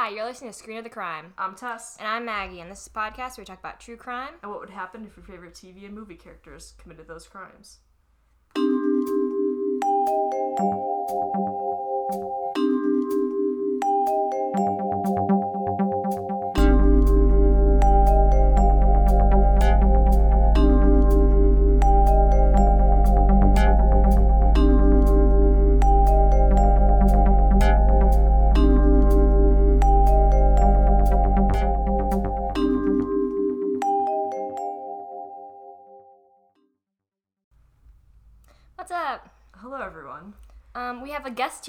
Hi, you're listening to Screen of the Crime. I'm Tess. And I'm Maggie, and this is a podcast where we talk about true crime. And what would happen if your favorite TV and movie characters committed those crimes?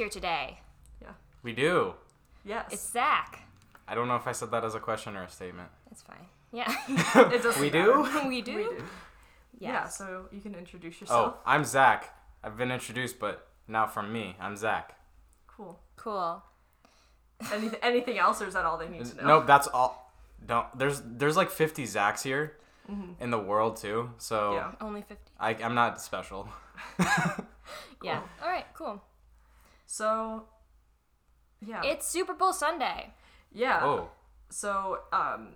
Here today. Yeah. We do. Yes. It's Zach. I don't know if I said that as a question or a statement. It's fine. Yeah. It doesn't we do? we do? We do. Yeah, so you can introduce yourself. Oh, I'm Zach. I've been introduced, but now from me, I'm Zach. Cool. Cool. Any- anything else, or is that all they need to know? No, that's all. Don't. There's there's like 50 Zachs here Mm-hmm. in the world too. So Yeah. Only 50. I, I'm not special. Yeah. All right, cool. So, yeah. It's Super Bowl Sunday. yeah. Oh, So, um,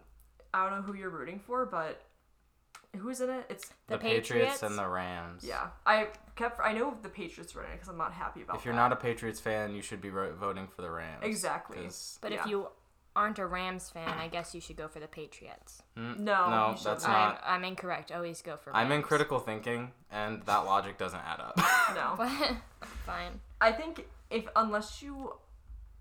I don't know who you're rooting for, but who's in it? It's The the, Patriots? Patriots? and the Rams. yeah. I kept. I know the Patriots were in it because I'm not happy about. It. If you're that. not a Patriots fan, you should be ro- voting for the Rams. Exactly. But Yeah. if you aren't a Rams fan, I guess you should go for the Patriots. Mm, No, no, that's not. not. I'm, I'm incorrect. Always go for I'm in critical thinking, and that logic doesn't add up. no. But fine. I think if unless you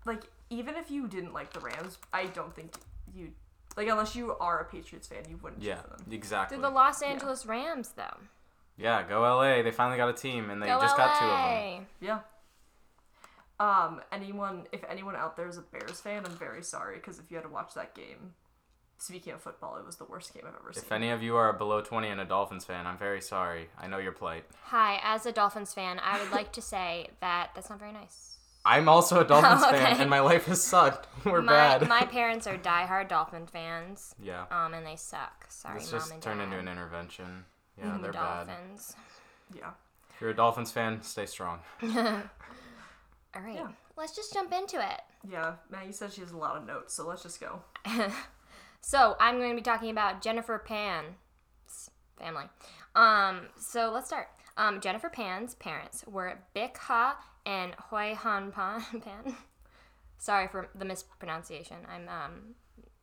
like even if you didn't like the Rams, I don't think you like unless you are a Patriots fan, you wouldn't yeah, cheer for them. exactly. They're the Los Angeles Rams, though. Yeah, go LA. They finally got a team, and they Go just got two of them. Yeah. Um, anyone if anyone out there is a Bears fan, I'm very sorry because if you had to watch that game, speaking of football, it was the worst game I've ever seen. If any of you are below 20 and a Dolphins fan, I'm very sorry. I know your plight. Hi, as a Dolphins fan, I would like to say that that's not very nice. I'm also a Dolphins Okay. fan, and my life has sucked. We're my, bad. my parents are diehard Dolphin fans, yeah. um, and they suck. Sorry, This mom just and turned dad. into an intervention. Yeah, Mm, they're bad. Dolphins. yeah. If you're a Dolphins fan, stay strong. All right, Yeah. let's just jump into it. Yeah, Maggie said she has a lot of notes, so let's just go. So I'm going to be talking about Jennifer Pan's family. Um, so let's start. Um, Jennifer Pan's parents were Bik Ha and Hoi Han Pan. Pan. Sorry for the mispronunciation. I'm um,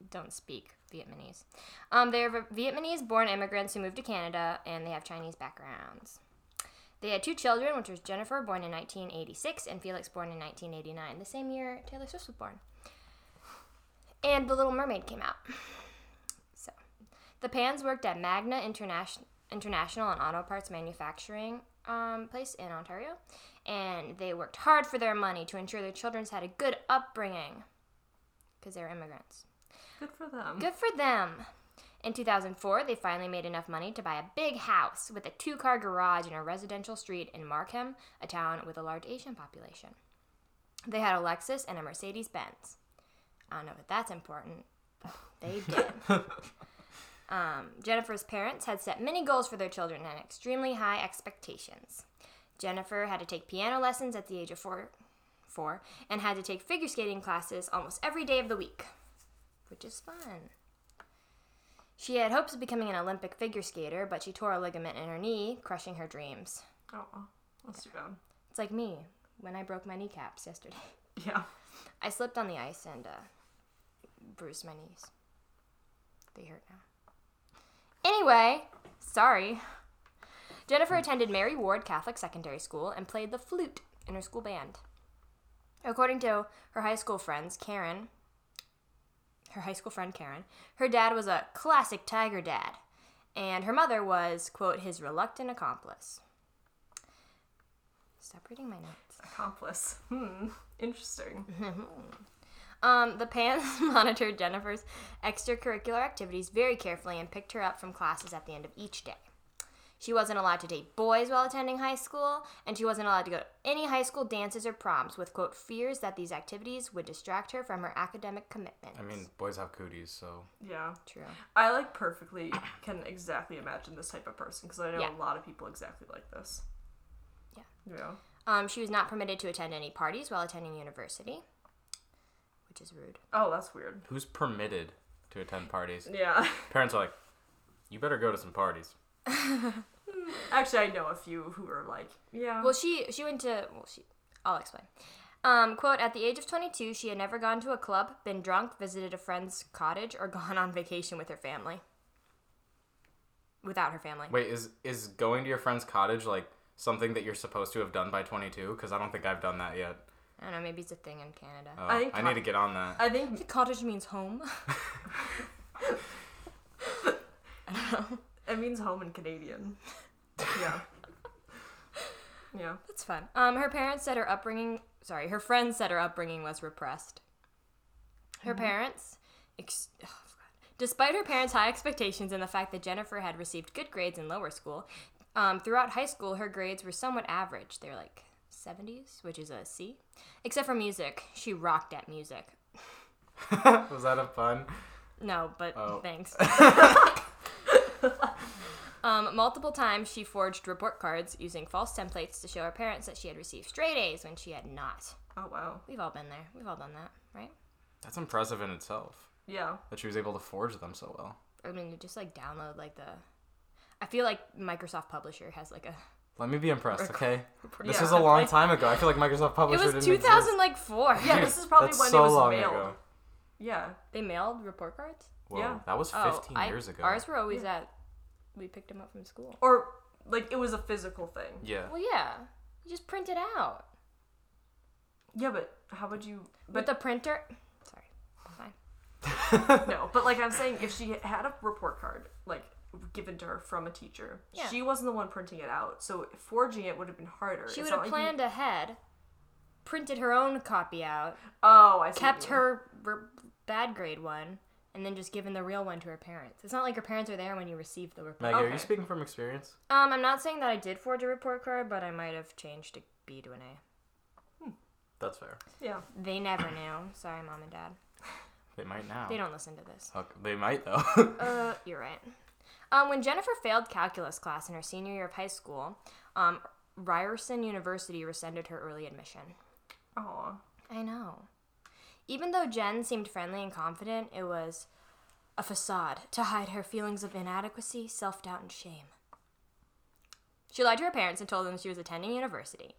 don't speak Vietnamese. Um, they're Vietnamese-born immigrants who moved to Canada, and they have Chinese backgrounds. They had two children, which was Jennifer, born in 1986, and Felix, born in 1989, the same year Taylor Swift was born. And The Little Mermaid came out. So, the Pans worked at Magna International, International an auto parts manufacturing um, place in Ontario, and they worked hard for their money to ensure their children had a good upbringing because they were immigrants. Good for them. Good for them. In 2004, they finally made enough money to buy a big house with a two car garage in a residential street in Markham, a town with a large Asian population. They had a Lexus and a Mercedes Benz. I don't know if that's important, they did. um, Jennifer's parents had set many goals for their children and extremely high expectations. Jennifer had to take piano lessons at the age of four, four and had to take figure skating classes almost every day of the week, which is fun. She had hopes of becoming an Olympic figure skater, but she tore a ligament in her knee, crushing her dreams. Oh, that's too bad. It's like me when I broke my kneecaps yesterday. Yeah. I slipped on the ice and uh, bruised my knees. They hurt now. Anyway, sorry. Jennifer attended Mary Ward Catholic Secondary School and played the flute in her school band. According to her high school friends, Karen, her high school friend Karen, her dad was a classic tiger dad, and her mother was, quote, his reluctant accomplice. Stop reading my notes. Accomplice. Hmm. Interesting. Um, the Pans monitored Jennifer's extracurricular activities very carefully and picked her up from classes at the end of each day. She wasn't allowed to date boys while attending high school, and she wasn't allowed to go to any high school dances or proms with, quote, fears that these activities would distract her from her academic commitments. I mean, boys have cooties, so Yeah. true. I like perfectly can exactly imagine this type of person because I know Yeah. a lot of people exactly like this. Yeah. Yeah. Um, she was not permitted to attend any parties while attending university, which is rude. Oh, that's weird. Who's permitted to attend parties? Yeah. Parents are like, you better go to some parties. Actually, I know a few who are like, yeah. Well, she she went to well, she I'll explain. Um, quote, at the age of 22, she had never gone to a club, been drunk, visited a friend's cottage, or gone on vacation with her family. Without her family. Wait, is is going to your friend's cottage like something that you're supposed to have done by 22? Because I don't think I've done that yet. I don't know, maybe it's a thing in Canada. Oh, I think I need to get on that. I I think think cottage means home. I don't know. it means home in Canadian. Yeah. Yeah. That's fun. Um, her parents said her upbringing. Sorry, her friends said her upbringing was repressed. Her parents, ex- oh, despite her parents' high expectations and the fact that Jennifer had received good grades in lower school, um, throughout high school her grades were somewhat average. They're like 70s, which is a C. Except for music, she rocked at music. Was that a fun? No, but Oh. thanks. um, multiple times she forged report cards using false templates to show her parents that she had received straight A's when she had not. Oh wow. We've all been there. We've all done that, right? That's impressive in itself Yeah. that she was able to forge them so well. I mean, you just like download like the. I feel like Microsoft Publisher has like a. Let me be impressed, okay? This Yeah. was a long time ago. I feel like Microsoft It Publisher was didn't two exist. thousand like four. Yeah, this is probably That's when so it was long mailed. ago. Yeah. They mailed report cards. Whoa, Yeah. that was 15 oh, I- years ago. Ours were always at. We picked them up from school. Or like it was a physical thing. Yeah. Well, yeah. You just print it out Yeah, but how would you with but the printer. Sorry, fine. no, but like I'm saying if she had a report card like given to her from a teacher, Yeah. she wasn't the one printing it out. So forging it would have been harder. She would not have like you- planned ahead, printed her own copy out, Oh, I see. kept her r- bad grade one, and then just given the real one to her parents. It's not like her parents are there when you receive the report. Maggie, are you speaking from experience? Um, I'm not saying that I did forge a report card, but I might have changed a B to an A. That's fair. Yeah. They never knew. Sorry, mom and dad. They might now. They don't listen to this. Okay, They might though. Uh, you're right. Um, when Jennifer failed calculus class in her senior year of high school, um, Ryerson University rescinded her early admission. Oh. I know. Even though Jen seemed friendly and confident, it was a facade to hide her feelings of inadequacy, self doubt, and shame. She lied to her parents and told them she was attending university,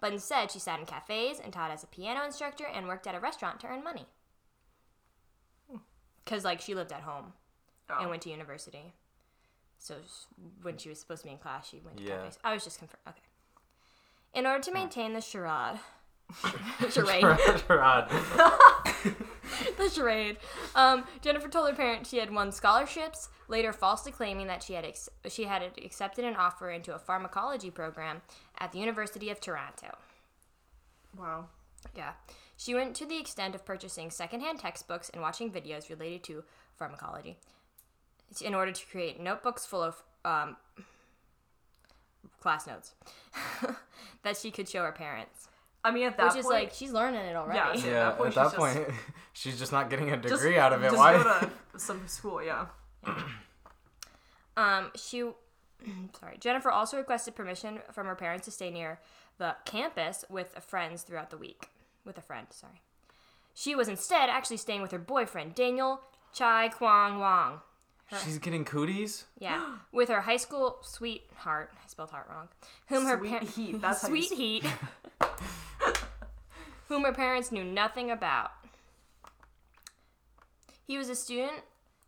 but instead she sat in cafes and taught as a piano instructor and worked at a restaurant to earn money. Because, like, she lived at home Oh. and went to university. So when she was supposed to be in class, she went to Yeah. cafes. I was just confirmed. Okay. In order to maintain the charade, charade, Rod. the charade. Um, Jennifer told her parents she had won scholarships, later falsely claiming that she had ex- she had accepted an offer into a pharmacology program at the University of Toronto. Wow. Yeah. She went to the extent of purchasing secondhand textbooks and watching videos related to pharmacology in order to create notebooks full of um, class notes that she could show her parents. I mean, at that Which point, is like, she's learning it already. Yeah, so- Yeah, that point at that she's point, just- she's just not getting a just- degree out of it. Just Why? go to some school, yeah. Um, she, sorry, Jennifer also requested permission from her parents to stay near the campus with friends throughout the week. With a friend, sorry. She was instead actually staying with her boyfriend, Daniel Chai Kwang Wang. She's getting cooties. Yeah, with her high school sweetheart. I spelled heart wrong. Whom her Sweet par- heat, that's sweet heat. whom her parents knew nothing about. He was a student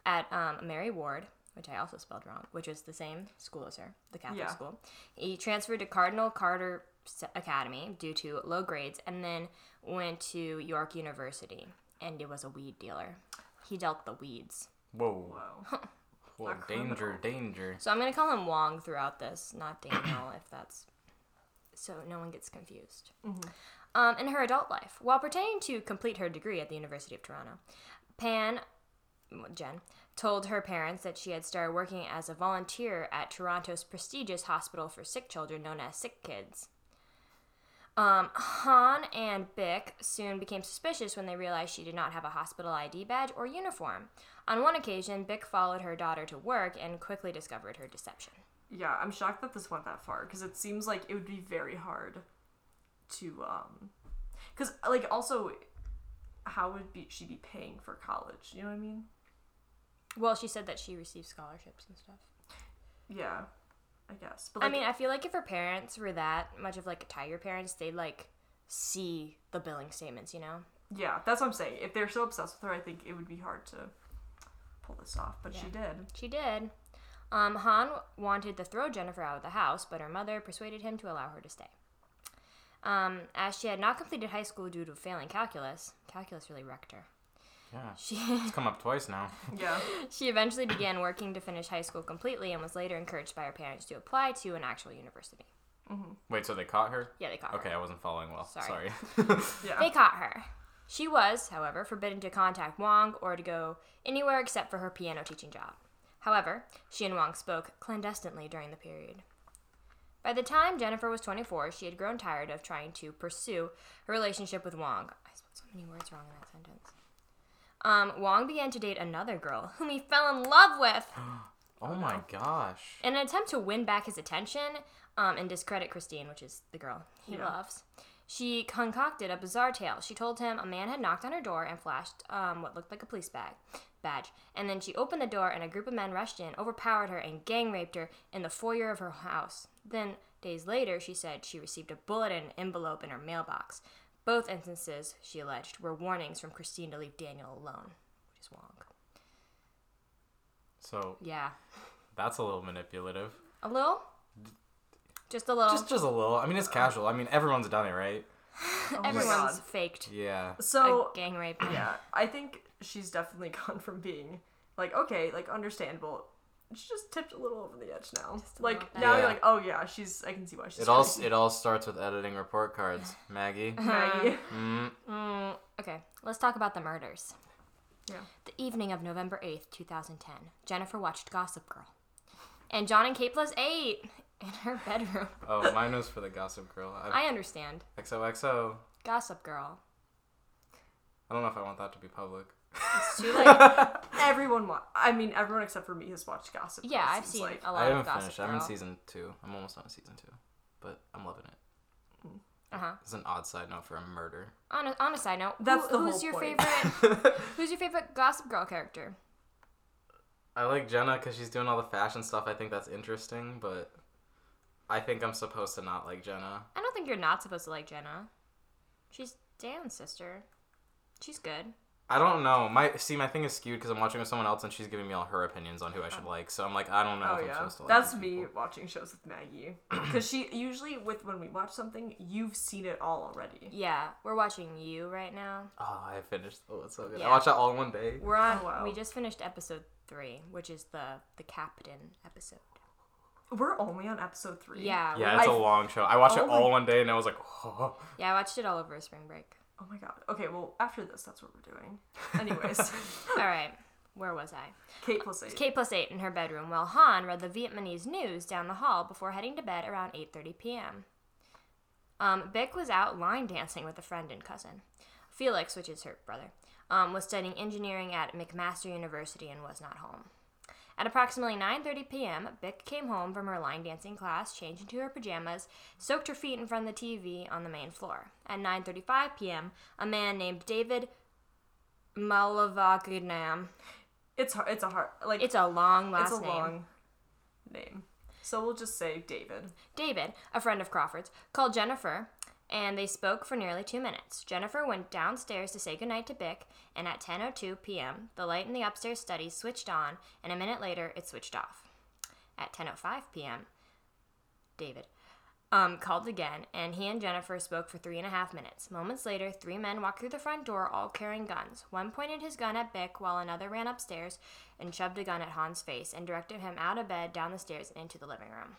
at um, Mary Ward, which I also spelled wrong, which was the same school as her, the Catholic Yeah. school. He transferred to Cardinal Carter Academy due to low grades, and then went to York University, and it was a weed dealer. He dealt the weeds. Whoa. Wow. Whoa. A Danger, criminal. danger. So I'm gonna call him Wong throughout this, not Daniel, if that's so no one gets confused. Um, in her adult life, while pretending to complete her degree at the University of Toronto, Pan, Jen, told her parents that she had started working as a volunteer at Toronto's prestigious hospital for sick children known as Sick Kids. Um, Han and Bick soon became suspicious when they realized she did not have a hospital ID badge or uniform. On one occasion, Bick followed her daughter to work and quickly discovered her deception. Yeah, I'm shocked that this went that far because it seems like it would be very hard to um, because like also, how would be she be paying for college? You know what I mean? Well, she said that she received scholarships and stuff. Yeah, I guess. But I mean, I feel like if her parents were that much of like a tiger parents, they'd like see the billing statements, you know? yeah, that's what I'm saying. If they're so obsessed with her, I think it would be hard to pull this off. But she did. She did. Um, Han wanted to throw Jennifer out of the house, but her mother persuaded him to allow her to stay. Um, as she had not completed high school due to failing calculus, calculus really wrecked her. Yeah. She It's come up twice now. Yeah. she eventually began working to finish high school completely and was later encouraged by her parents to apply to an actual university. Mm-hmm. Wait, so they caught her? Yeah, they caught her. Okay, I wasn't following well. Sorry. Sorry. Yeah. They caught her. She was, however, forbidden to contact Wong or to go anywhere except for her piano teaching job. However, she and Wong spoke clandestinely during the period. By the time Jennifer was 24, she had grown tired of trying to pursue her relationship with Wong. I spelled so many words wrong in that sentence. Um, Wong began to date another girl whom he fell in love with. oh my gosh. In an attempt to win back his attention um, and discredit Christine, which is the girl he Yeah. loves, she concocted a bizarre tale. She told him a man had knocked on her door and flashed um, what looked like a police bag badge, and then she opened the door and a group of men rushed in, overpowered her, and gang raped her in the foyer of her house. Then days later, she said she received a bullet in an envelope in her mailbox. Both instances, she alleged, were warnings from Christine to leave Daniel alone, which is Wong. So Yeah, that's a little manipulative. a little, just a little. Just just a little. I mean, it's casual. I mean, everyone's done it, right? Oh Everyone's God. faked Yeah. So a gang rape. yeah, I think she's definitely gone from being like okay, like understandable. She just tipped a little over the edge now. a Like now Yeah. you're like, oh yeah, she's. I can see why she's. It all crazy. it all starts with editing report cards, Maggie. Maggie. Mm, Mm, okay, let's talk about the murders. Yeah. The evening of November 8th, 2010, Jennifer watched Gossip Girl. And Jon and Kate plus 8 in her bedroom. oh, mine was for the Gossip Girl. I, I understand. XOXO. Gossip Girl. I don't know if I want that to be public. It's too late. Everyone wa- I mean, everyone except for me has watched Gossip. yeah, I've since, seen like- a lot I of haven't Gossip finished. Girl. I'm in season two. I'm almost on season two, but I'm loving it. Uh-huh. It's an odd side note for a murder. On a, on a side note, That's who- the who's whole your point. favorite? who's your favorite Gossip Girl character? I like Jenna because she's doing all the fashion stuff. I think that's interesting, but I think I'm supposed to not like Jenna. I don't think you're not supposed to like Jenna. She's Dan's sister. She's good. I don't know. My see, my thing is skewed because I'm watching with someone else and she's giving me all her opinions on who I should oh. like. So I'm like, I don't know Oh if I'm yeah, supposed to like. that's me people. watching shows with Maggie because she usually with when we watch something, you've seen it all already. Yeah, we're watching you right now. Oh, I finished. Oh, it's so good. Yeah. I watched that all in one day. We're on. Oh, wow. We just finished episode three, which is the the captain episode. We're only on episode three. Yeah. Yeah, it's a I- long show. I watched Oh it my- all one day and I was like, oh. yeah. I watched it all over a spring break. Oh my god. Okay, well after this, that's what we're doing. Anyways, all right. Where was I? Kate plus eight. Kate plus eight in her bedroom, while Han read the Vietnamese news down the hall before heading to bed around 8:30 p.m. Um, Bick was out line dancing with a friend and cousin. Felix, which is her brother, um, was studying engineering at McMaster University and was not home. At approximately 9:30 p.m., Bick came home from her line dancing class, changed into her pajamas, soaked her feet in front of the TV on the main floor. At 9:35 p.m., a man named David Mylvaganam. It's hard. It's a hard. Like It's a long last it's a name. long name. So we'll just say David. David, a friend of Crawford's, called Jennifer, and they spoke for nearly two minutes. Jennifer went downstairs to say goodnight to Bick, and at 10:02 p.m., the light in the upstairs study switched on, and a minute later, it switched off. At 10:05 p.m., David um, called again, and he and Jennifer spoke for three and a half minutes. Moments later, three men walked through the front door, all carrying guns. One pointed his gun at Bick, while another ran upstairs and shoved a gun at Han's face and directed him out of bed, down the stairs, and into the living room.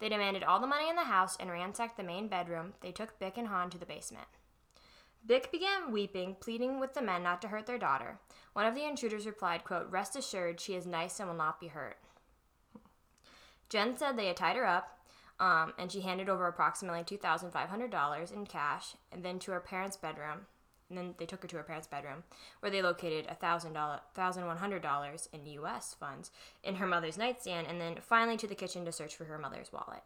They demanded all the money in the house and ransacked the main bedroom. They took Bick and Han to the basement. Bick began weeping, pleading with the men not to hurt their daughter. One of the intruders replied, quote, Rest assured, she is nice and will not be hurt. Jen said they had tied her up, um, and she handed over approximately $2,500 in cash, and then to her parents' bedroom. And then they took her to her parents' bedroom, where they located $1,000 $1,100 in U.S. funds in her mother's nightstand, and then finally to the kitchen to search for her mother's wallet.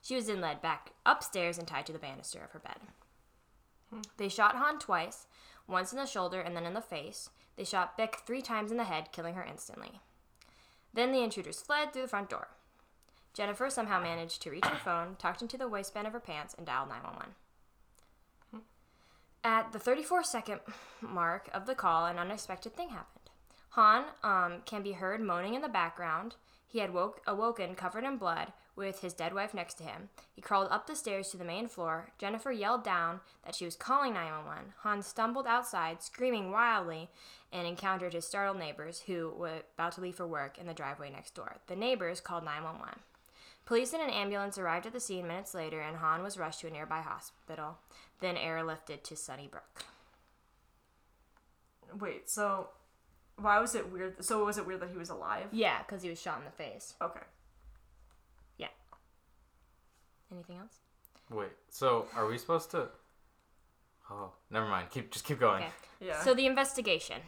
She was then led back upstairs and tied to the banister of her bed. Hmm. They shot Han twice, once in the shoulder and then in the face. They shot Bick three times in the head, killing her instantly. Then the intruders fled through the front door. Jennifer somehow managed to reach her phone, tucked into the waistband of her pants, and dialed 911. At the 34 second mark of the call, an unexpected thing happened. Han um, can be heard moaning in the background. He had woke, awoken covered in blood with his dead wife next to him. He crawled up the stairs to the main floor. Jennifer yelled down that she was calling 911. Han stumbled outside, screaming wildly, and encountered his startled neighbors who were about to leave for work in the driveway next door. The neighbors called 911. Police and an ambulance arrived at the scene minutes later, and Han was rushed to a nearby hospital, then airlifted to Sunnybrook. Wait, so why was it weird? So was it weird that he was alive? Yeah, because he was shot in the face. Okay. Yeah. Anything else? Wait, so are we supposed to? Oh, never mind. Keep just keep going. Okay. Yeah. So the investigation.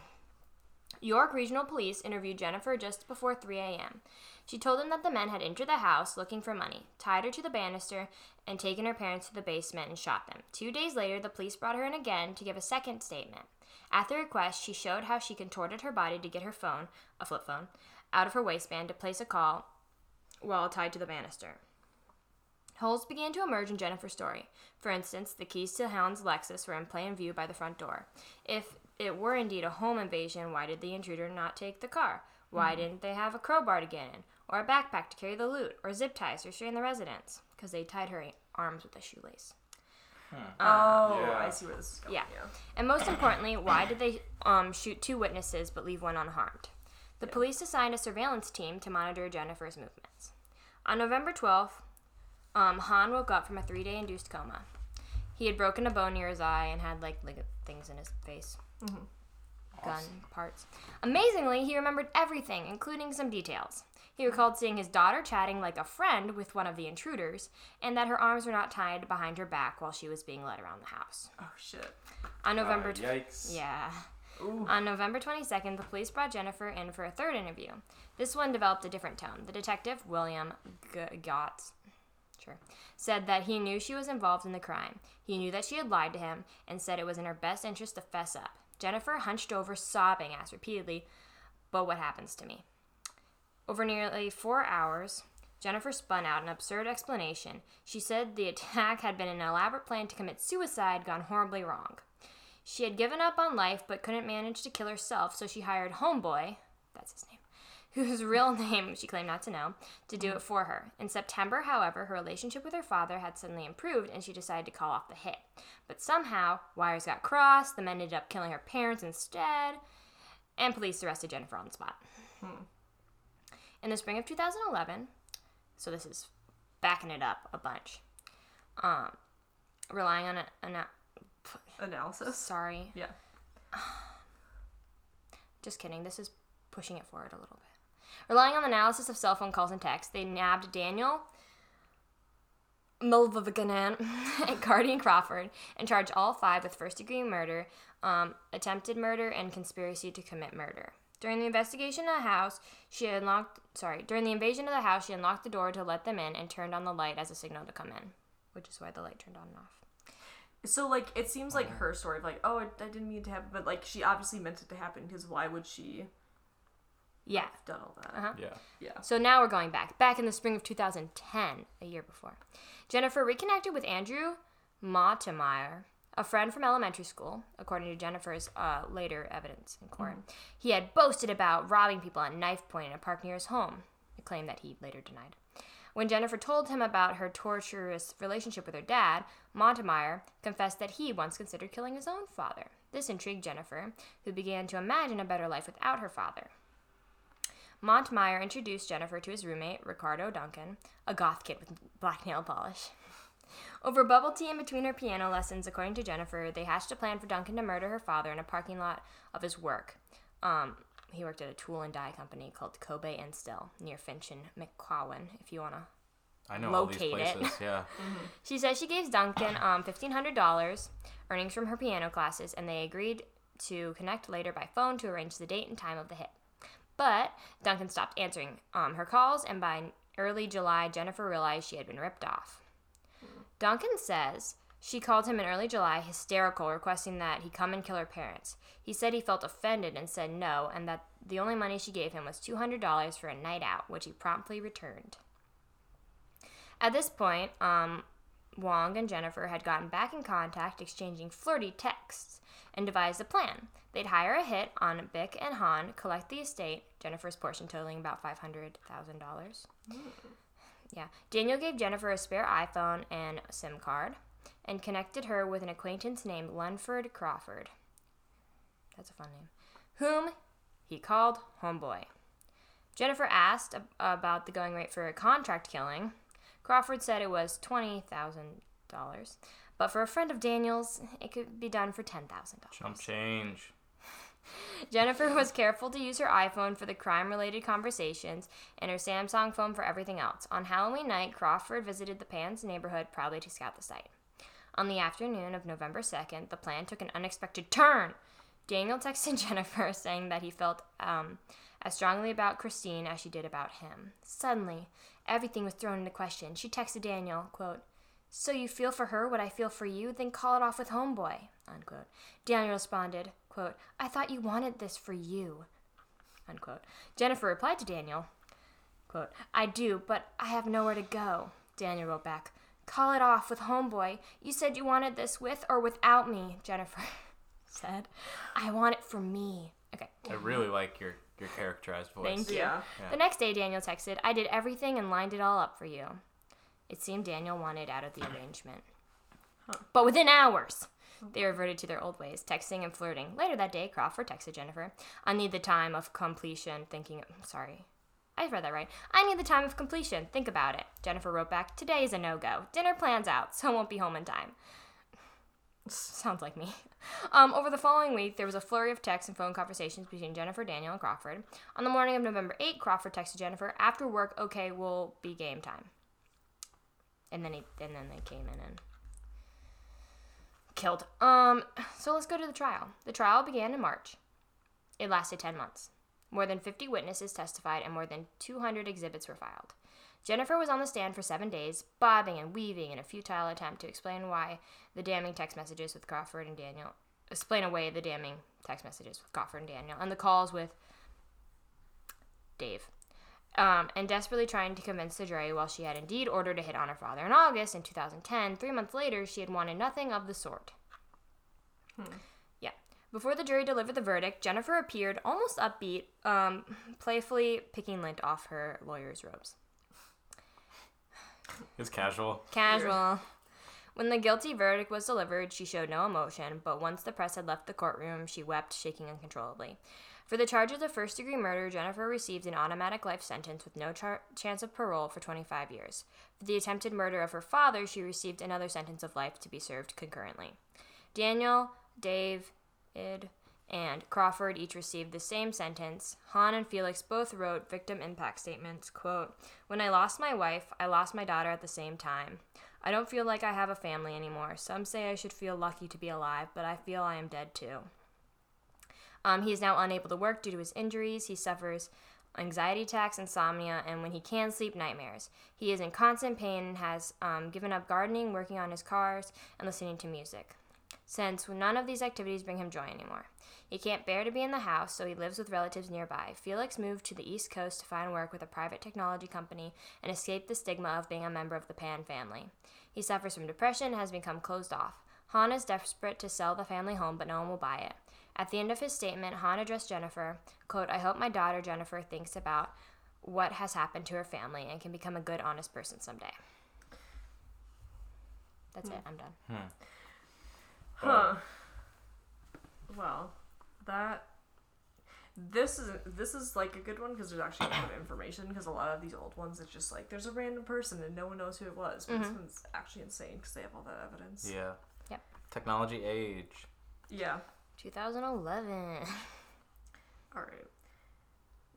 York Regional Police interviewed Jennifer just before 3 a.m. She told them that the men had entered the house looking for money, tied her to the banister, and taken her parents to the basement and shot them. Two days later, the police brought her in again to give a second statement. At their request, she showed how she contorted her body to get her phone, a flip phone, out of her waistband to place a call while tied to the banister. Holes began to emerge in Jennifer's story. For instance, the keys to Helen's Lexus were in plain view by the front door. If it were indeed a home invasion, why did the intruder not take the car? Why didn't they have a crowbar to get in, or a backpack to carry the loot, or zip ties to restrain the residents? Because they tied her arms with a shoelace. oh, Yeah. I see where this is going. Yeah. Yeah. And most importantly, why did they um, shoot two witnesses but leave one unharmed? The police assigned a surveillance team to monitor Jennifer's movements. On November 12th, um, Han woke up from a three day induced coma. He had broken a bone near his eye and had like, like things in his face. Gun parts. Amazingly, he remembered everything, including some details. He recalled seeing his daughter chatting like a friend with one of the intruders, and that her arms were not tied behind her back while she was being led around the house. Oh shit. On November Uh, yikes. yeah. Ooh. On November 22nd, the police brought Jennifer in for a third interview. This one developed a different tone. The detective, William G- Goetz, sure, said that he knew she was involved in the crime. He knew that she had lied to him and said it was in her best interest to fess up. Jennifer, hunched over, sobbing, asked repeatedly, But what happens to me? Over nearly four hours, Jennifer spun out an absurd explanation. She said the attack had been an elaborate plan to commit suicide gone horribly wrong. She had given up on life but couldn't manage to kill herself, so she hired Homeboy, that's his whose real name she claimed not to know, to do it for her. In September, however, her relationship with her father had suddenly improved and she decided to call off the hit. But somehow, wires got crossed, the men ended up killing her parents instead, and police arrested Jennifer on the spot. In the spring of 2011, so this is backing it up a bunch, um, relying on an, Analysis. sorry, Yeah. Just kidding. This is pushing it forward a little bit. Relying on the analysis of cell phone calls and texts, they nabbed Daniel Mylvaganam and Carty and Crawford and charged all five with first degree murder, um, attempted murder, and conspiracy to commit murder. During the investigation of the house, she unlocked sorry, during the invasion of the house, she unlocked the door to let them in and turned on the light as a signal to come in, which is why the light turned on and off. So like it seems like her story of like oh I, I didn't mean to happen, but like she obviously meant it to happen because why would she Yeah. I've done all that? Uh-huh. Yeah. Yeah. So now we're going back. Back in the spring of 2010, a year before. Jennifer reconnected with Andrew Montemeyer, a friend from elementary school, according to Jennifer's uh, later evidence in court. He had boasted about robbing people at knife point in a park near his home, a claim that he later denied. When Jennifer told him about her torturous relationship with her dad, Montemeyer confessed that he once considered killing his own father. This intrigued Jennifer, who began to imagine a better life without her father. Montmeyer introduced Jennifer to his roommate, Ricardo Duncan, a goth kid with black nail polish. Over bubble tea in between her piano lessons, according to Jennifer, they hatched a plan for Duncan to murder her father in a parking lot of his work. Um, he worked at a tool and die company called Kobe and Still near Finch and McCowan, if you want to I know all these Locate it. places. Yeah. she says she gave Duncan um, $1,500 earnings from her piano classes, and they agreed to connect later by phone to arrange the date and time of the hit. But Duncan stopped answering um, her calls, and by early July, Jennifer realized she had been ripped off. Duncan says She called him in early July, hysterical, requesting that he come and kill her parents. He said he felt offended and said no, and that the only money she gave him was $200 for a night out, which he promptly returned. At this point, um, Wong and Jennifer had gotten back in contact, exchanging flirty texts, and devised a plan. They'd hire a hit on Bick and Han, collect the estate, Jennifer's portion totaling about $500,000. Hmm. Yeah. Daniel gave Jennifer a spare iPhone and SIM card and connected her with an acquaintance named Lenford Crawford. That's a fun name. Whom he called Homeboy. Jennifer asked ab- about the going rate for a contract killing. Crawford said it was $20,000, but for a friend of Daniel's, it could be done for $10,000. Chump change. Jennifer was careful to use her iPhone for the crime related conversations and her Samsung phone for everything else. On Halloween night, Crawford visited the Pans neighborhood, probably to scout the site. On the afternoon of November 2nd, the plan took an unexpected turn. Daniel texted Jennifer saying that he felt um, as strongly about Christine as she did about him. Suddenly, everything was thrown into question. She texted Daniel, quote, So you feel for her what I feel for you? Then call it off with homeboy, unquote. Daniel responded, quote, I thought you wanted this for you, unquote. Jennifer replied to Daniel, quote, I do, but I have nowhere to go. Daniel wrote back, Call it off with homeboy. You said you wanted this with or without me, Jennifer said. I want it for me. Okay. I really like your your characterized voice. Thank you. Yeah. Yeah. The next day, Daniel texted, I did everything and lined it all up for you. It seemed Daniel wanted out of the arrangement. But within hours, they reverted to their old ways, texting and flirting. Later that day, Crawford texted Jennifer, I need the time of completion, thinking, sorry. I read that right. I need the time of completion. Think about it. Jennifer wrote back, Today is a no go. Dinner plans out, so won't be home in time. Sounds like me. Um, over the following week, there was a flurry of texts and phone conversations between Jennifer, Daniel, and Crawford. On the morning of November 8, Crawford texted Jennifer, "After work, okay, will be game time." And then he, and then they came in and killed. Um, so let's go to the trial. The trial began in March. It lasted 10 months. More than 50 witnesses testified and more than 200 exhibits were filed. Jennifer was on the stand for seven days, bobbing and weaving in a futile attempt to explain why the damning text messages with Crawford and Daniel explain away the damning text messages with Crawford and Daniel and the calls with Dave. Um, and desperately trying to convince the jury while she had indeed ordered a hit on her father in August in 2010, three months later, she had wanted nothing of the sort. Yeah. Before the jury delivered the verdict, Jennifer appeared almost upbeat, um, playfully picking lint off her lawyer's robes. It's casual. Casual. When the guilty verdict was delivered, she showed no emotion, but once the press had left the courtroom, she wept, shaking uncontrollably. For the charge of the first degree murder, Jennifer received an automatic life sentence with no char- chance of parole for 25 years. For the attempted murder of her father, she received another sentence of life to be served concurrently. Daniel, Dave, Id, and Crawford each received the same sentence. Han and Felix both wrote victim impact statements. Quote, When I lost my wife, I lost my daughter at the same time. I don't feel like I have a family anymore. Some say I should feel lucky to be alive, but I feel I am dead too. Um, he is now unable to work due to his injuries. He suffers anxiety attacks, insomnia, and when he can sleep, nightmares. He is in constant pain and has um, given up gardening, working on his cars, and listening to music. Since none of these activities bring him joy anymore. He can't bear to be in the house, so he lives with relatives nearby. Felix moved to the East Coast to find work with a private technology company and escape the stigma of being a member of the Pan family. He suffers from depression and has become closed off. Han is desperate to sell the family home, but no one will buy it. At the end of his statement, Han addressed Jennifer, quote, I hope my daughter Jennifer thinks about what has happened to her family and can become a good, honest person someday. That's it. I'm done. Hmm. Huh. Well, that this is this is like a good one because there's actually a lot of information because a lot of these old ones it's just like there's a random person and no one knows who it was. But this mm-hmm. one's actually insane because they have all that evidence. Yeah. Yep. Technology age. Yeah. 2011. All right.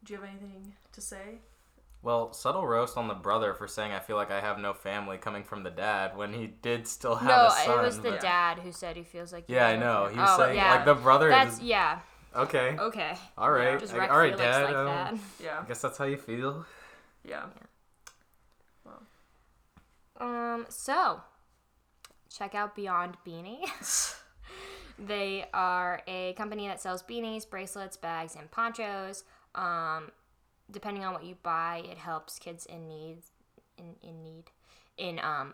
Do you have anything to say? Well, subtle roast on the brother for saying I feel like I have no family coming from the dad when he did still have no, a son. No, it was the but- dad who said he feels like. he Yeah, I know. family. He was Oh, saying yeah. like the brother That's is yeah. okay. Okay. All right. Just I- wreck all right, Felix dad. like um, that. Yeah. I guess that's how you feel. Yeah. Um. So, check out Beyond Beanie. they are a company that sells beanies, bracelets, bags, and ponchos. Um, depending on what you buy, it helps kids in need in, in need in um,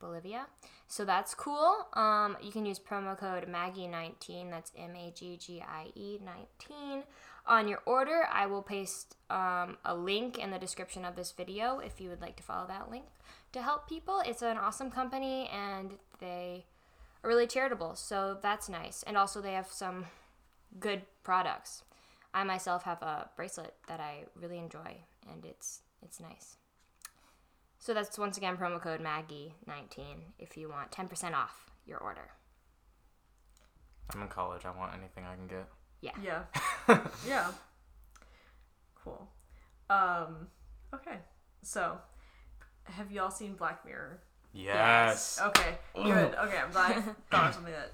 Bolivia. So that's cool. Um, you can use promo code Maggie19, that's M A G G I E 19, on your order. I will paste um, a link in the description of this video if you would like to follow that link to help people. It's an awesome company and they are really charitable, so that's nice. And also, they have some good products. I myself have a bracelet that I really enjoy, and it's it's nice. So that's once again promo code Maggie19 if you want 10% off your order. I'm in college. I want anything I can get. Yeah. yeah. Yeah. Cool. Um, okay. So, have y'all seen Black Mirror? Yes. Okay. Good. Okay. I'm glad I thought of something that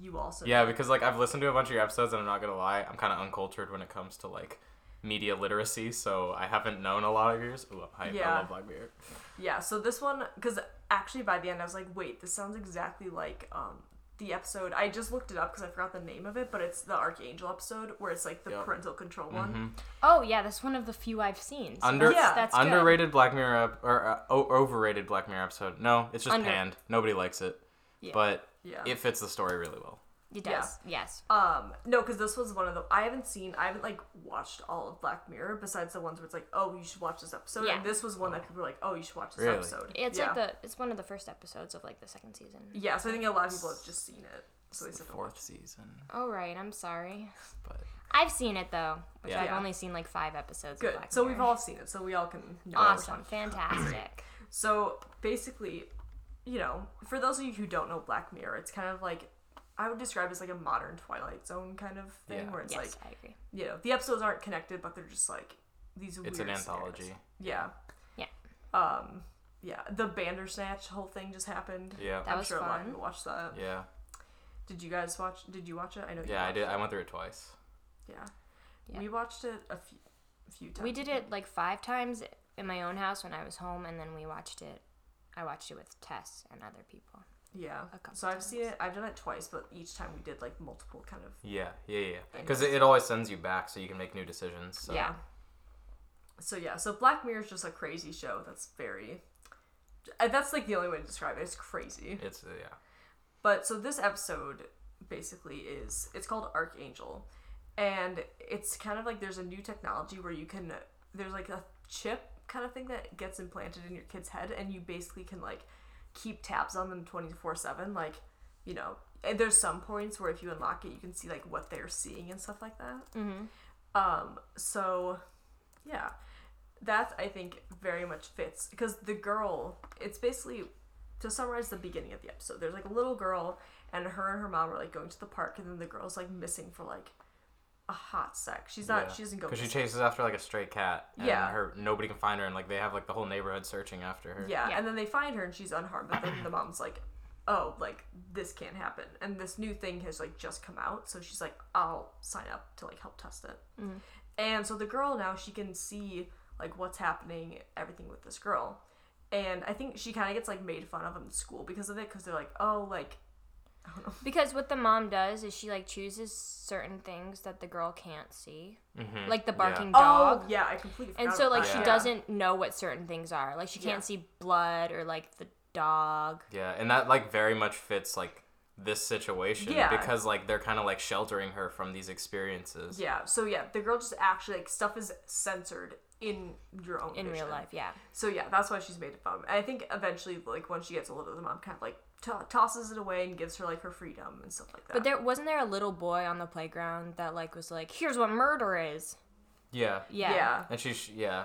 you also. Yeah, because like I've listened to a bunch of your episodes, and I'm not gonna lie, I'm kind of uncultured when it comes to like media literacy, so I haven't known a lot of yours. Ooh, I, I Yeah. love Black Mirror. Yeah. So this one, because actually by the end I was like, wait, this sounds exactly like um the episode. I just looked it up because I forgot the name of it, but it's the Arkangel episode where it's like the Yep. parental control one. Oh, yeah, that's one of the few I've seen. So Under that's, Yeah. that's good. underrated Black Mirror ep- or uh, o- overrated Black Mirror episode. No, it's just Under- panned. Nobody likes it, Yeah. but Yeah. it fits the story really well. It Yeah. does. Yes. Um, no, because this was one of the I haven't seen I haven't like watched all of Black Mirror besides the ones where it's like, oh, you should watch this episode. Yeah. And this was one that people were like, oh, you should watch this Really? episode. It's yeah. like the it's one of the first episodes of like the second season. yeah. So I think a lot of people have just seen it. So they It's said the fourth watch. season, Oh right, I'm sorry. but I've seen it though, which Yeah. I've Yeah. only seen like five episodes. Good. Of Black So we've all seen it. So we all can know awesome, fantastic. So basically, you know, for those of you who don't know Black Mirror, it's kind of like I would describe it as like a modern Twilight Zone kind of thing, Yeah. where it's yes, like I agree. you know the episodes aren't connected, but they're just like these. it's weird an scenarios. anthology. Yeah. Yeah. Um. Yeah. The Bandersnatch whole thing just happened. Yeah, That I'm was sure a lot of fun. people watched that. yeah, Did you guys watch? Did you watch it? I know. You yeah. I did. It. I went through it twice. Yeah. Yeah. We watched it a few, a few times. We did it like five times in my own house when I was home, and then we watched it. I watched it with Tess and other people. Yeah. a couple So I've times. seen it. I've done it twice, but each time we did like multiple kind of. Yeah, yeah, yeah. Because it, it always sends you back, so you can make new decisions. So. Yeah. So yeah, so Black Mirror is just a crazy show that's very. uh, That's like the only way to describe it. It's crazy. It's uh, yeah. But so this episode basically is it's called Arkangel, and it's kind of like there's a new technology where you can there's like a chip kind of thing that gets implanted in your kid's head, and you basically can like keep tabs on them twenty four seven. Like, you know, there's some points where if you unlock it, you can see like what they're seeing and stuff like that. Mm-hmm. Um, so yeah, that I think very much fits because the girl, it's basically to summarize the beginning of the episode. There's like a little girl, and her and her mom are like going to the park, and then the girl's like missing for like a hot sec. She's not. She doesn't go. because she chases after like a stray cat. And Yeah. Her nobody can find her, and like they have like the whole neighborhood searching after her. Yeah, Yeah. and then they find her and she's unharmed, but then the mom's like, "Oh, like this can't happen." And this new thing has like just come out, so she's like, "I'll sign up to like help test it." Mhm. And so the girl now she can see like what's happening, everything with this girl, and I think she kind of gets like made fun of in school because of it, because they're like, "Oh, like." I don't know. Because what the mom does is she like chooses certain things that the girl can't see, Mhm. like the Yeah. barking dog. Oh, yeah, I completely. And so like that. she Yeah. doesn't know what certain things are. Like she can't Yeah. see blood or like the dog. Yeah, and that like very much fits like this situation Yeah. because like they're kind of like sheltering her from these experiences. Yeah, so yeah, the girl just actually like stuff is censored in your own In real life, yeah. So yeah, that's why she's made fun. of. And I think eventually, like when she gets older, the mom kind of like to- tosses it away and gives her like her freedom and stuff like that. But there wasn't there a little boy on the playground that like was like, "Here's what murder is." Yeah. Yeah. yeah. And she's yeah.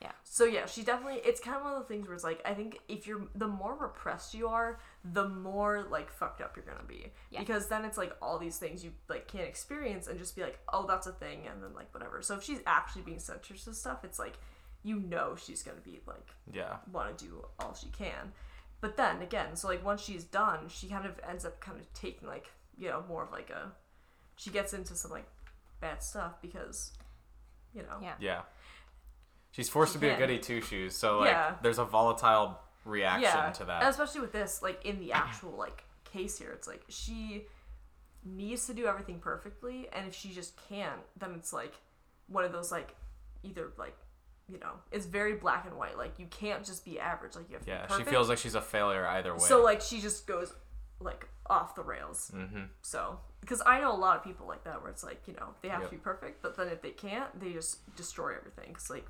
yeah. So yeah, she definitely. It's kind of one of the things where it's like I think if you're the more repressed you are, the more like fucked up you're gonna be. Yeah. Because then it's like all these things you like can't experience and just be like, oh, that's a thing, and then like whatever. So if she's actually being censored to stuff, it's like you know she's gonna be like Yeah. want to do all she can. But then again, so like once she's done, she kind of ends up kind of taking like, you know, more of like a she gets into some like bad stuff because you know. Yeah. Yeah. She's forced She to be a can. goody two shoes, so like Yeah. there's a volatile reaction yeah, to and that. especially with this, like in the actual like case here, it's like she needs to do everything perfectly, and if she just can't, then it's like one of those like either like you know it's very black and white. Like you can't just be average. Like you have to Yeah, be she perfect. feels like she's a failure either way. so like she just goes like off the rails. hmm So because I know a lot of people like that where it's like you know they have Yep. to be perfect, but then if they can't, they just destroy everything because like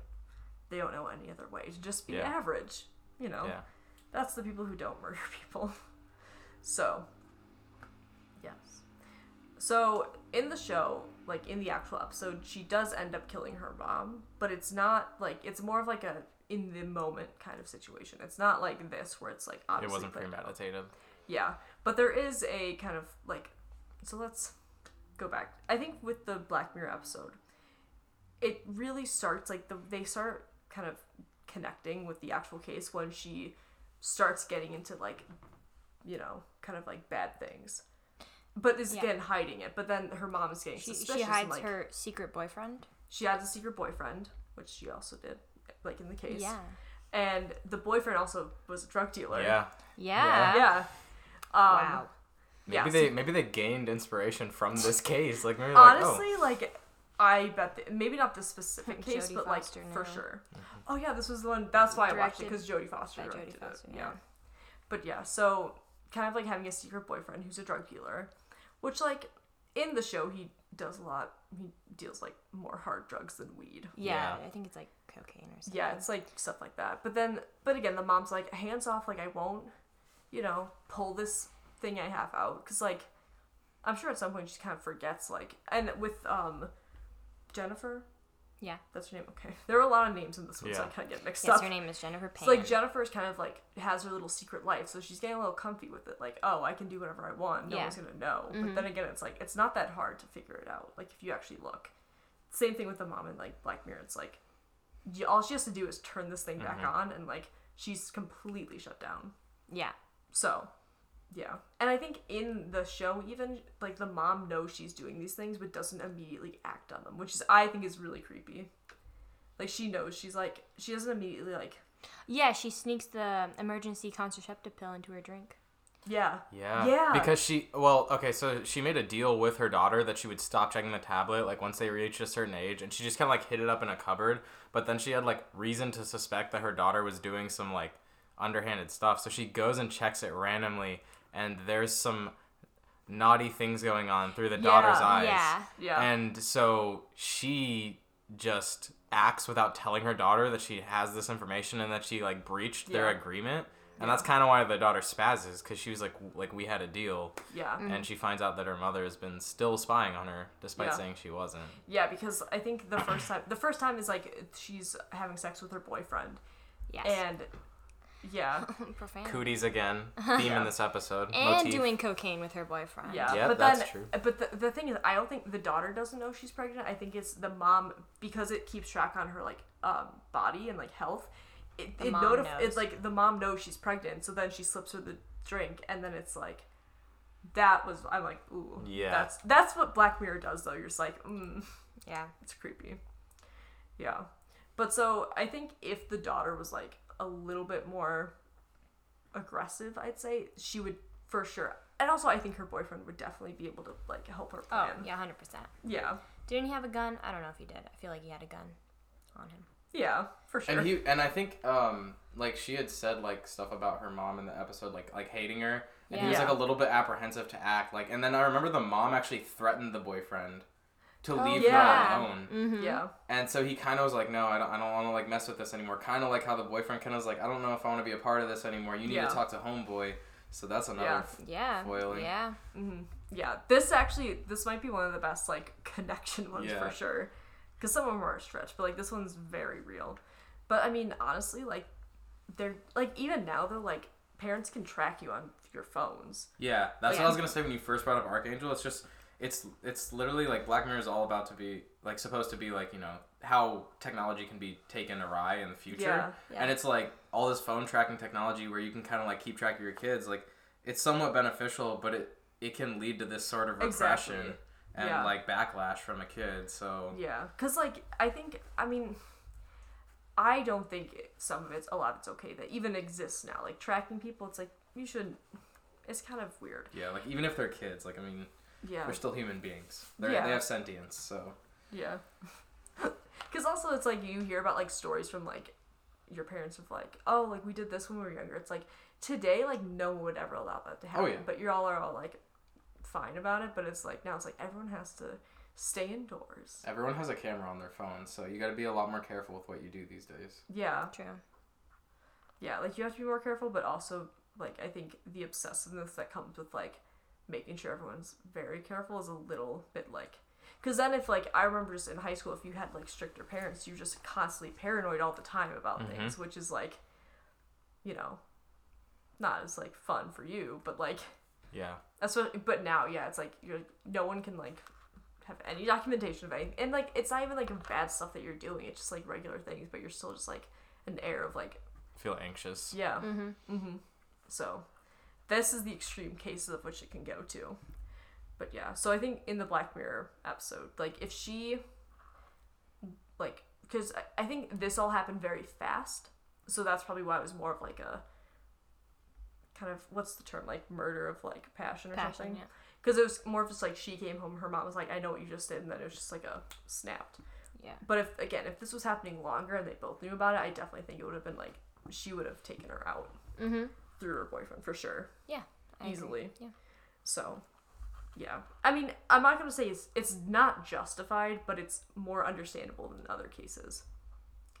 they don't know any other way to just be Yeah. average. You know. Yeah. That's the people who don't murder people. So, yes. So, in the show, like in the actual episode, she does end up killing her mom, but it's not like it's more of like a in the moment kind of situation. It's not like this where it's like obviously It wasn't premeditated. Yeah, but there is a kind of like so let's go back. I think with the Black Mirror episode, it really starts like the they start kind of connecting with the actual case when she starts getting into like you know, kind of like bad things. But is Yeah. again hiding it. But then her mom is getting She, suspicious. she and, hides like, her secret boyfriend. She has a secret boyfriend, which she also did, like in the case. Yeah. And the boyfriend also was a drug dealer. Yeah. Yeah. Yeah. Um, Wow. Maybe yeah, they so- maybe they gained inspiration from this case. Like maybe like Honestly, like I bet the, maybe not this specific case, Jodie but Foster like for now. sure. Oh yeah, this was the one. That's why I watched it because Jodie Foster by Jodie directed Foster, it. yeah. Yeah. But yeah, so kind of like having a secret boyfriend who's a drug dealer, which like in the show he does a lot. He deals like more hard drugs than weed. yeah. Yeah. I think it's like cocaine or something. Yeah, it's like stuff like that. But then, but again, the mom's like, hands off, like I won't, you know, pull this thing I have out, because like, I'm sure at some point she kind of forgets, like, and with um, Jennifer, Yeah. that's her name. Okay, there are a lot of names in this one, so I Yeah. kind of get mixed Yes, up. her name is Jennifer Pan. So like Jennifer's kind of like has her little secret life, so she's getting a little comfy with it. Like, oh, I can do whatever I want. No Yeah. one's gonna know. But then again, it's like it's not that hard to figure it out. Like if you actually look. Same thing with the mom in like Black Mirror. It's like you, all she has to do is turn this thing back Mhm. on, and like she's completely shut down. yeah. So, yeah. And I think in the show, even like the mom knows she's doing these things, but doesn't immediately act on them, which is I think is really creepy. Like she knows she's like she doesn't immediately like Yeah, she sneaks the emergency contraceptive pill into her drink. yeah Yeah. Yeah. Because she, well, okay, so she made a deal with her daughter that she would stop checking the tablet, like, once they reached a certain age, and she just kind of, like, hid it up in a cupboard. But then she had, like, reason to suspect that her daughter was doing some, like, underhanded stuff. So she goes and checks it randomly, and there's some naughty things going on through the daughter's eyes. Yeah. yeah And so she just acts without telling her daughter that she has this information and that she like breached their Yeah. agreement. And that's kind of why the daughter spazzes because she was like, w- like we had a deal, yeah mm-hmm. and she finds out that her mother has been still spying on her despite Yeah. saying she wasn't. Yeah, because I think the first time the first time is like she's having sex with her boyfriend, Yes. and yeah, Profane. Cooties again, theme Yeah. in this episode. and motif. doing cocaine with her boyfriend. yeah. Yep, but that's then, true. but the, the thing is, I don't think the daughter doesn't know she's pregnant. I think it's the mom because it keeps track on her like um, body and like health. It, The it mom notif- knows. It's like the mom knows she's pregnant, so then she slips her the drink, and then it's like. That was I'm like ooh Yeah. that's that's what Black Mirror does though you're just like mm, Yeah. It's creepy. Yeah. But so I think if the daughter was like a little bit more aggressive, I'd say she would for sure. And also I think her boyfriend would definitely be able to like help her plan. Oh, yeah, hundred percent. Yeah. Didn't he have a gun? I don't know if he did. I feel like he had a gun on him. Yeah, for sure. And he and I think um like she had said like stuff about her mom in the episode like like hating her and he was like a little bit apprehensive to act like and then I remember the mom actually threatened the boyfriend to Oh, leave yeah. her alone. Mm-hmm. yeah. And so he kind of was like, no, I don't, I don't want to like mess with this anymore. Kind of like how the boyfriend kind of was like, I don't know if I want to be a part of this anymore. You need Yeah. to talk to homeboy. So that's another. Yeah. f- Yeah. Foiling. Yeah. hmm Yeah. This actually this might be one of the best like connection ones Yeah. for sure. Cuz some of them are a stretch, but like this one's very real. But I mean, honestly, like they're like even now they're like parents can track you on your phones. Yeah, that's Like, what I was gonna say when you first brought up Arkangel. It's just, it's it's literally like Black Mirror is all about to be like supposed to be like you know how technology can be taken awry in the future. Yeah. Yeah. And it's like all this phone tracking technology where you can kind of like keep track of your kids. Like it's somewhat beneficial, but it it can lead to this sort of repression Exactly. and Yeah. like backlash from a kid. So Yeah, cuz like I think I mean I don't think some of it's a lot of it's okay that even exists now. Like tracking people, it's like you should. It's kind of weird. Yeah, like even if they're kids, like I mean, Yeah. they're still human beings. They're, Yeah. They have sentience, so. Yeah. Because also, it's like you hear about like stories from like your parents of like, oh, like we did this when we were younger. It's like today, like no one would ever allow that to oh, happen. Oh, yeah. But you all are all like fine about it. But it's like now it's like everyone has to stay indoors. Everyone has a camera on their phone, so you got to be a lot more careful with what you do these days. Yeah. True. Yeah. Like you have to be more careful, but also like I think the obsessiveness that comes with like making sure everyone's very careful is a little bit like. Because then, if like I remember just in high school, if you had like stricter parents, you're just constantly paranoid all the time about Mhm. things, which is like, you know, not as like fun for you, but like Yeah. that's what. But now, yeah, it's like you're no one can like have any documentation of anything, and like it's not even like bad stuff that you're doing. It's just like regular things, but you're still just like an air of like Feel anxious. yeah. Mm-hmm. Mm-hmm. So, this is the extreme cases of which it can go to. But yeah, so I think in the Black Mirror episode, like if she, like, because I, I think this all happened very fast, so that's probably why it was more of like a kind of what's the term like murder of like passion or Passion. something. Yeah. Because it was more of just like she came home, her mom was like, "I know what you just did," and then it was just like a snapped. Yeah. But if again, if this was happening longer and they both knew about it, I definitely think it would have been like she would have taken her out Mm-hmm. Through her boyfriend for sure, I easily. Agree. Yeah. So, yeah. I mean, I'm not gonna say it's it's not justified, but it's more understandable than other cases.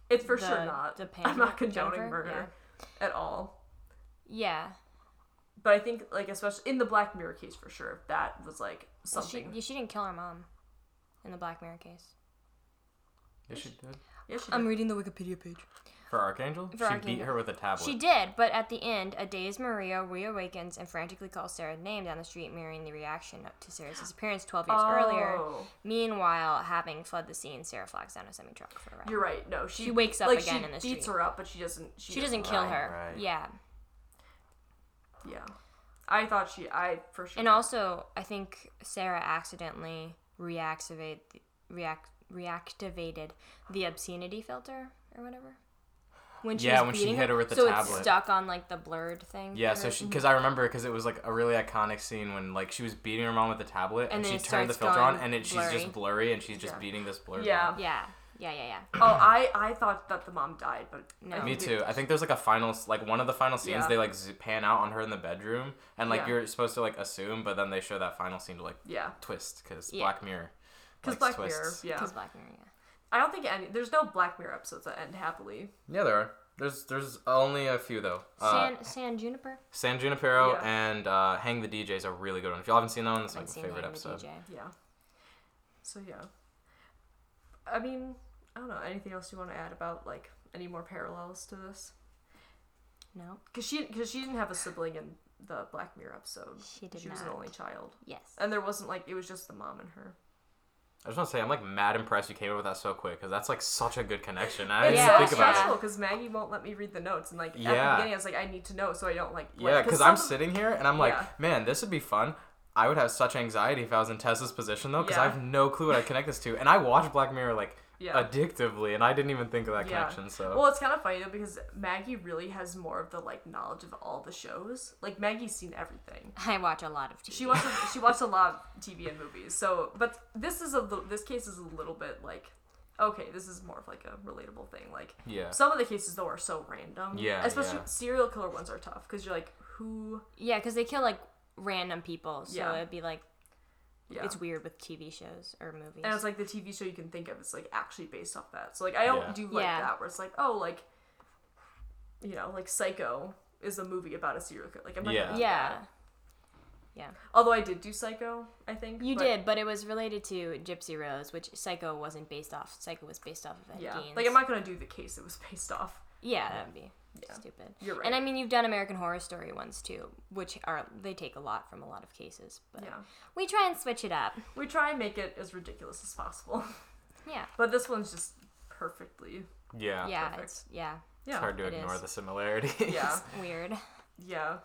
It's for sure not. the I'm not condoning Jennifer? murder at all. Yeah. But I think, like, especially in the Black Mirror case, for sure, that was like Well, she, something. she didn't kill her mom in the Black Mirror case. Yeah, she did. yeah, she did. I'm reading the Wikipedia page. For Arkangel, For she Arkangel. beat her with a tablet. She did, but at the end, a dazed Maria reawakens and frantically calls Sarah's name down the street, mirroring the reaction to Sarah's disappearance 12 years earlier. Oh, Meanwhile, having fled the scene, Sarah flags down a semi truck for a ride. You're right. No, she, She wakes up like, again she in the street. beats her up, but she doesn't. She, She doesn't kill her. right. Yeah. Yeah, I thought she. I for sure. And also, I think Sarah accidentally reactivate, react, reactivated the obscenity filter or whatever. When she Yeah, was when she hit her with the so tablet. it's stuck on like the blurred thing. Yeah, so she mm-hmm. because I remember because it was like a really iconic scene when like she was beating her mom with the tablet And and, she turned the filter on and it, she's just blurry and she's just Yeah. beating this blurred. Yeah. mom. Yeah, yeah, yeah, yeah. Oh, I I thought that the mom died, but No. Me too. I think there's like a final, like one of the final scenes. Yeah. They like pan out on her in the bedroom, and like Yeah. you're supposed to like assume, but then they show that final scene to like Yeah, twist because Yeah. Black Mirror. because likes Black Mirror. Yeah, Because Black Mirror, yeah. I don't think any. There's no Black Mirror episodes that end happily. Yeah, there are. There's there's only a few though. Uh, San San Juniper. San Junipero Yeah. and uh, Hang the DJ is a really good one. If y'all haven't seen that one, it's like my seen favorite Hang the episode. DJ. Yeah. So yeah. I mean, I don't know. Anything else you want to add about like any more parallels to this? No, Because she because she didn't have a sibling in the Black Mirror episode. she did she was not. an only child, Yes. and there wasn't like it was just the mom and her. I just want to say I'm like mad impressed you came up with that so quick because that's like such a good connection. I It's didn't Yeah, think about stressful it. because Maggie won't let me read the notes, and like at the Yeah. beginning, I was like, I need to know so I don't like. Yeah, because I'm sitting here and I'm like, Yeah. man, this would be fun. I would have such anxiety if I was in Tessa's position though, because I have no clue what I connect this to. And I watch Black Mirror like Yeah. addictively, and I didn't even think of that Yeah. connection. So Well, it's kind of funny though because Maggie really has more of the like knowledge of all the shows. Like Maggie's seen everything. I watch a lot of TV. She watches she watched a lot of TV and movies. So, but this is a li- this case is a little bit like okay, this is more of like a relatable thing. Like yeah, some of the cases though are so random. Yeah, especially yeah. serial killer ones are tough because you're like who. Yeah, because they kill like random people, so Yeah. it'd be like Yeah. it's weird with TV shows or movies. and it's like the TV show you can think of is like actually based off that. So like I don't Yeah. do like Yeah. that where it's like oh like you know like Psycho is a movie about a serial killer. Like I'm not Yeah. gonna yeah, that. yeah. Although I did do Psycho, I think You but- did, but it was related to Gypsy Rose, which Psycho wasn't based off. Psycho was based off of Ed Yeah, Gein. like I'm not gonna do the case it was based off. Yeah, that would be Yeah. stupid. You're right. And I mean, you've done American Horror Story ones too, which are they take a lot from a lot of cases, but Yeah, we try and switch it up. we try and make it as ridiculous as possible, Yeah, but this one's just perfectly. yeah, yeah, perfect. it's yeah, It's hard to it ignore is. the similarities. Yeah. weird. yeah,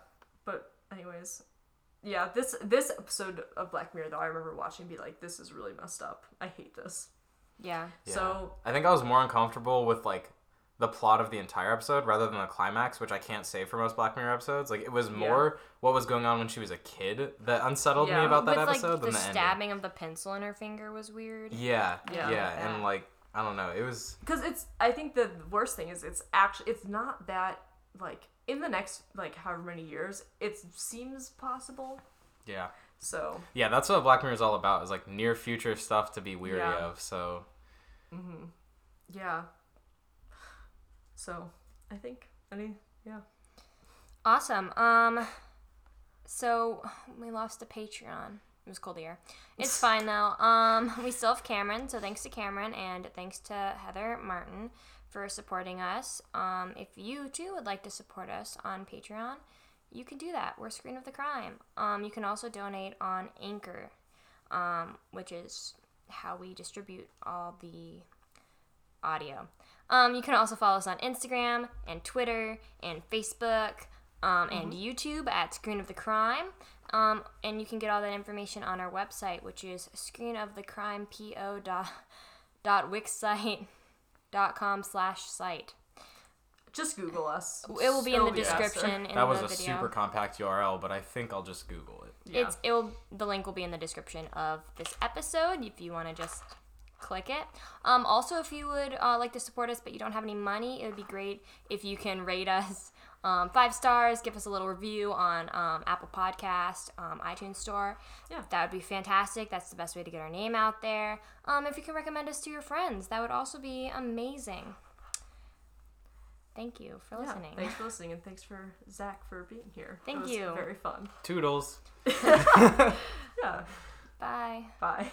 but anyways, yeah. This this episode of Black Mirror though, I remember watching, be like, this is really messed up. I hate this. Yeah, Yeah. So I think I was more uncomfortable with like the plot of the entire episode rather than the climax, which I can't say for most Black Mirror episodes. Like it was more what was going on when she was a kid that unsettled me about that With episode like the, than the ending. stabbing of the pencil in her finger was weird. Yeah, yeah, Yeah. and like I don't know, it was because it's i think the worst thing is it's actually it's not that like in the next like however many years it seems possible yeah, so yeah. That's what Black Mirror is all about is like near future stuff to be weary Yeah. of. So Mm-hmm. yeah so i think any yeah Awesome. Um, so we lost a Patreon. It was cold here. It's fine though. Um, we still have Cameron, so thanks to Cameron and thanks to Heather Martin for supporting us. Um, if you too would like to support us on Patreon, you can do that. We're Screen of the Crime. Um, you can also donate on Anchor, um, which is how we distribute all the audio. Um, you can also follow us on Instagram and Twitter and Facebook um, and YouTube at Screen of the Crime. Um, and you can get all that information on our website, which is screenofthecrimepo dot, dot wixsite dot com slash site. just google us It will be in It'll the faster. description in that was the a video. super compact URL, but I think I'll just Google it. yeah. It's it will the link will be in the description of this episode if you want to just click it. Um, also, if you would uh, like to support us but you don't have any money, it would be great if you can rate us um, five stars, give us a little review on um, Apple Podcast, um, iTunes Store. Yeah. that would be fantastic. That's the best way to get our name out there. Um, if you can recommend us to your friends, that would also be amazing. Thank you for yeah, listening. thanks for listening and thanks for zach for being here Thank It was you. very fun Toodles. yeah Bye. bye